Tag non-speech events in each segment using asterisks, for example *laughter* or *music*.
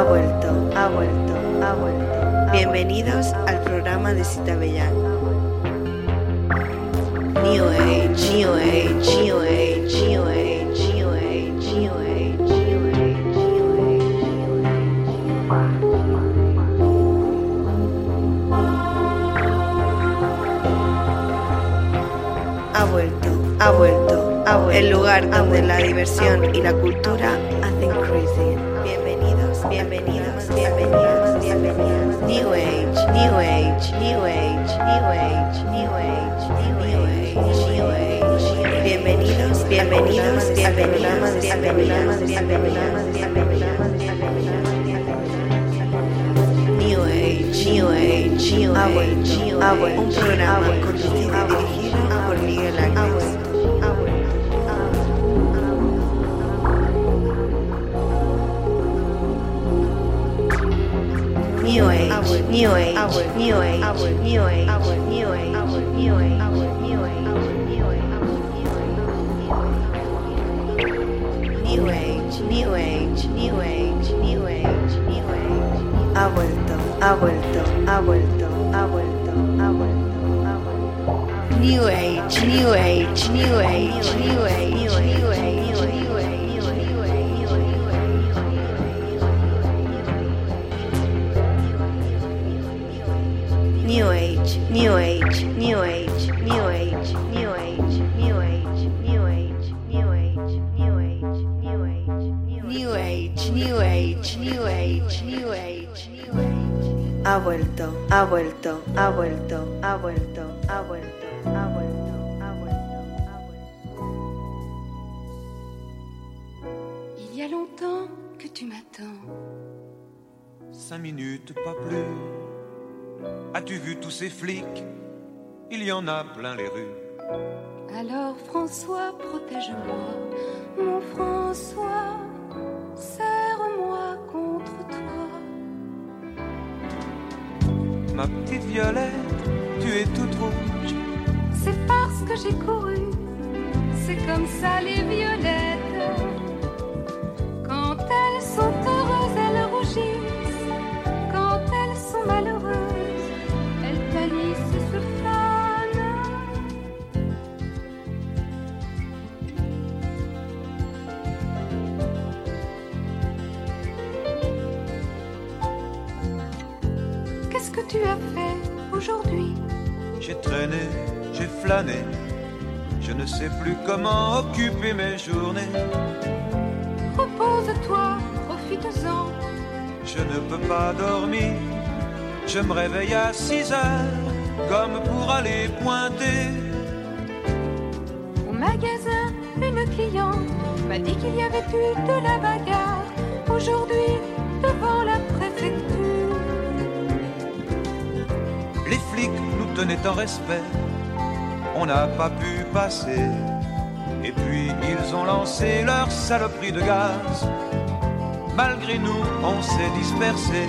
ha vuelto, ha vuelto, ha vuelto. Bienvenidos al programa de Cita Bellán. New Age, New Age, New Age, New Age, New New. Ha vuelto, ha vuelto, ha vuelto. El lugar donde la diversión y la cultura hacen crazy. Bienvenidos, bienvenidos, bienvenidos, bienvenidos. New Age, New Age, New Age, New Age, New Age, New Age, New Age. Bienvenidos, bienvenidos, bienvenidos, bienvenidos, bienvenidos, bienvenidos, bienvenidos. New Age, New Age, New Age, New Age. Un programa conducido y dirigido por Miguel Ángel. new age, new age, new age, new age, new age, new age, new age, new age, new age, new age, new age, new age, new age, new age, new age, new age, new age, new age, new age, new age. new age, new age, new age, new age, new age, new age, New age, new age, new age, new age, new age. Age, New Age, New Age, New Age, New Age. Ha vuelto, ha vuelto, ha vuelto, ha vuelto, ha vuelto, ha vuelto, ha vuelto, ha vuelto. Il y a longtemps que tu m'attends. Cinq minutes, pas plus. As-tu vu tous ces flics? Il y en a plein les rues. Alors François, protège-moi. Mon François, Ma petite Violette, tu es toute rouge. C'est parce que j'ai couru. C'est comme ça les violettes. Qu'est-ce que tu as fait aujourd'hui J'ai traîné, j'ai flâné. Je ne sais plus comment occuper mes journées. Repose-toi, profite-en. Je ne peux pas dormir. Je me réveille à 6 heures, comme pour aller pointer. Au magasin, une cliente m'a dit qu'il y avait eu de la bagarre tenaient en respect. On n'a pas pu passer. Et puis ils ont lancé leur saloperie de gaz. Malgré nous, on s'est dispersé.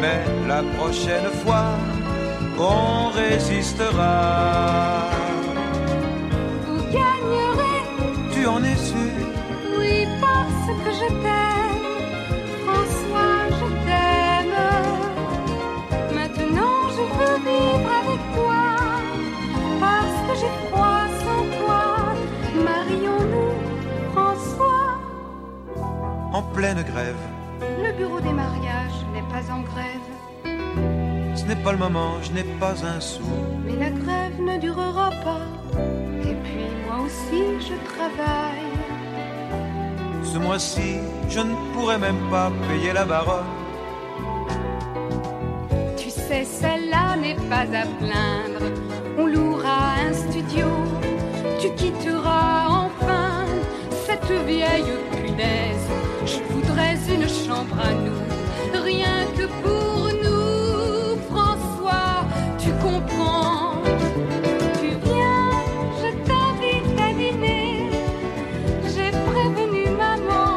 Mais la prochaine fois, on résistera. Vous gagnerez, Tu en es sûr? Oui, parce que je t'aime. Le bureau des mariages n'est pas en grève. Ce n'est pas le moment, je n'ai pas un sou. Mais la grève ne durera pas. Et puis moi aussi je travaille. Ce mois-ci, je ne pourrai même pas payer la baronne. Tu sais, celle-là n'est pas à plaindre. On louera un studio. Tu quitteras enfin cette vieille punaise. Je voudrais une chambre à nous. Rien que pour nous, François, tu comprends. Tu viens, je t'invite à dîner. J'ai prévenu maman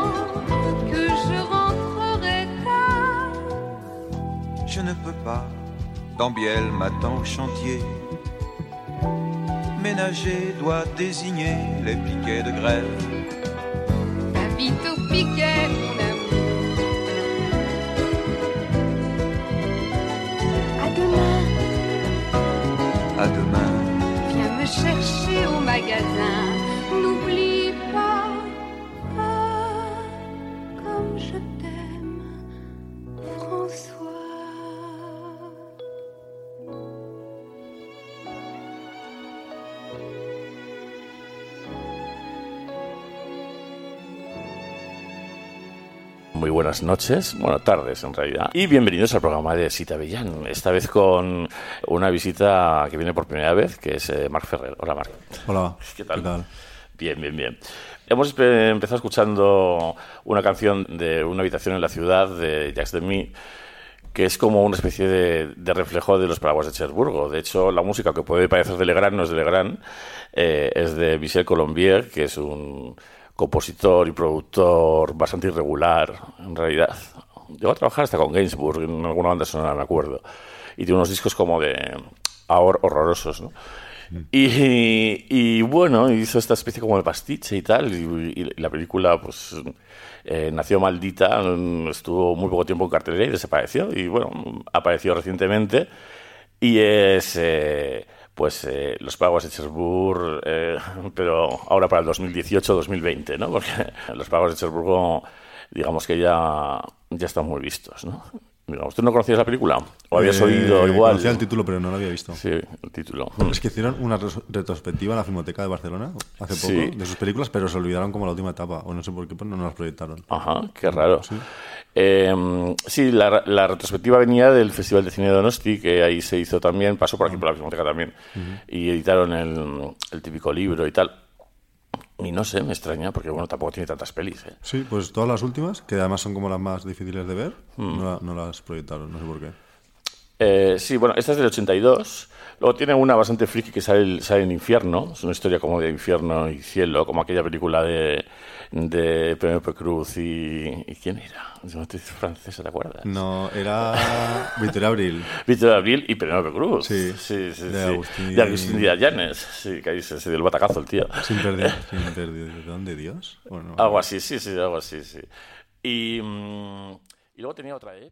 que je rentrerai tard. Je ne peux pas. Dambiel m'attend au chantier. Ménager doit désigner les piquets de grève. Vite au piquet, present. Muy buenas noches, bueno, tardes en realidad, y bienvenidos al programa de Sita Bellán, esta vez con una visita que viene por primera vez, que es eh, Marc Ferrer. Hola, Marc. Hola. *laughs* ¿Qué tal? Bien, bien, bien. Hemos empezado escuchando una canción de Una habitación en la ciudad de Jacques Demy, que es como una especie de, de reflejo de los paraguas de Cherburgo. De hecho, la música que puede parecer de Legrand no es de Legrand, eh, es de Michel Colombier, que es un compositor y productor bastante irregular, en realidad. Llegó a trabajar hasta con Gainsbourg en alguna banda sonora, me acuerdo. Y tiene unos discos como de ahora horrorosos, ¿no? Y, y, bueno, hizo esta especie como de pastiche y tal, y, y la película pues eh, nació maldita, estuvo muy poco tiempo en cartelera y desapareció, y bueno, apareció recientemente, y es eh, pues eh, Los Pagos de Cherbourg, eh, *laughs* pero ahora para el 2018-2020, ¿no? *laughs* Porque Los Pagos de Cherbourg, digamos que ya, ya están muy vistos, ¿no? Digamos, ¿Tú no conocías la película? ¿O habías Eh, oído igual? Conocía el título, pero no lo había visto. Sí, el título. Es que hicieron una retrospectiva en la Filmoteca de Barcelona hace poco Sí. de sus películas, pero se olvidaron como la última etapa. O no sé por qué, pues no nos las proyectaron. Ajá, qué raro. Eh, sí, la, la retrospectiva venía del Festival de Cine de Donosti, que ahí se hizo también, pasó por aquí por la biblioteca también, y editaron el, el típico libro y tal. Y no sé, me extraña, porque bueno, tampoco tiene tantas pelis. ¿eh? Sí, pues todas las últimas, que además son como las más difíciles de ver, Hmm. no, la- no las proyectaron, no sé por qué. Eh, sí, bueno, esta es del 82. Luego tiene una bastante friki que sale, el- sale en Infierno. Es una historia como de infierno y cielo, como aquella película de, de Penélope Cruz y... ¿Y quién era? Es una actriz francesa, ¿te acuerdas? No, era Victoria Abril. *laughs* Víctor Abril y Penélope Cruz. Sí, sí, sí. de sí. Agustín- De Agustín Díaz Llanes. Sí, que ahí se, se dio el batacazo el tío. Sin perder, *laughs* sin perder. ¿De dónde Dios? Bueno, Algo así, sí, sí, algo así, sí. Y, mm, y luego tenía otra, ¿eh?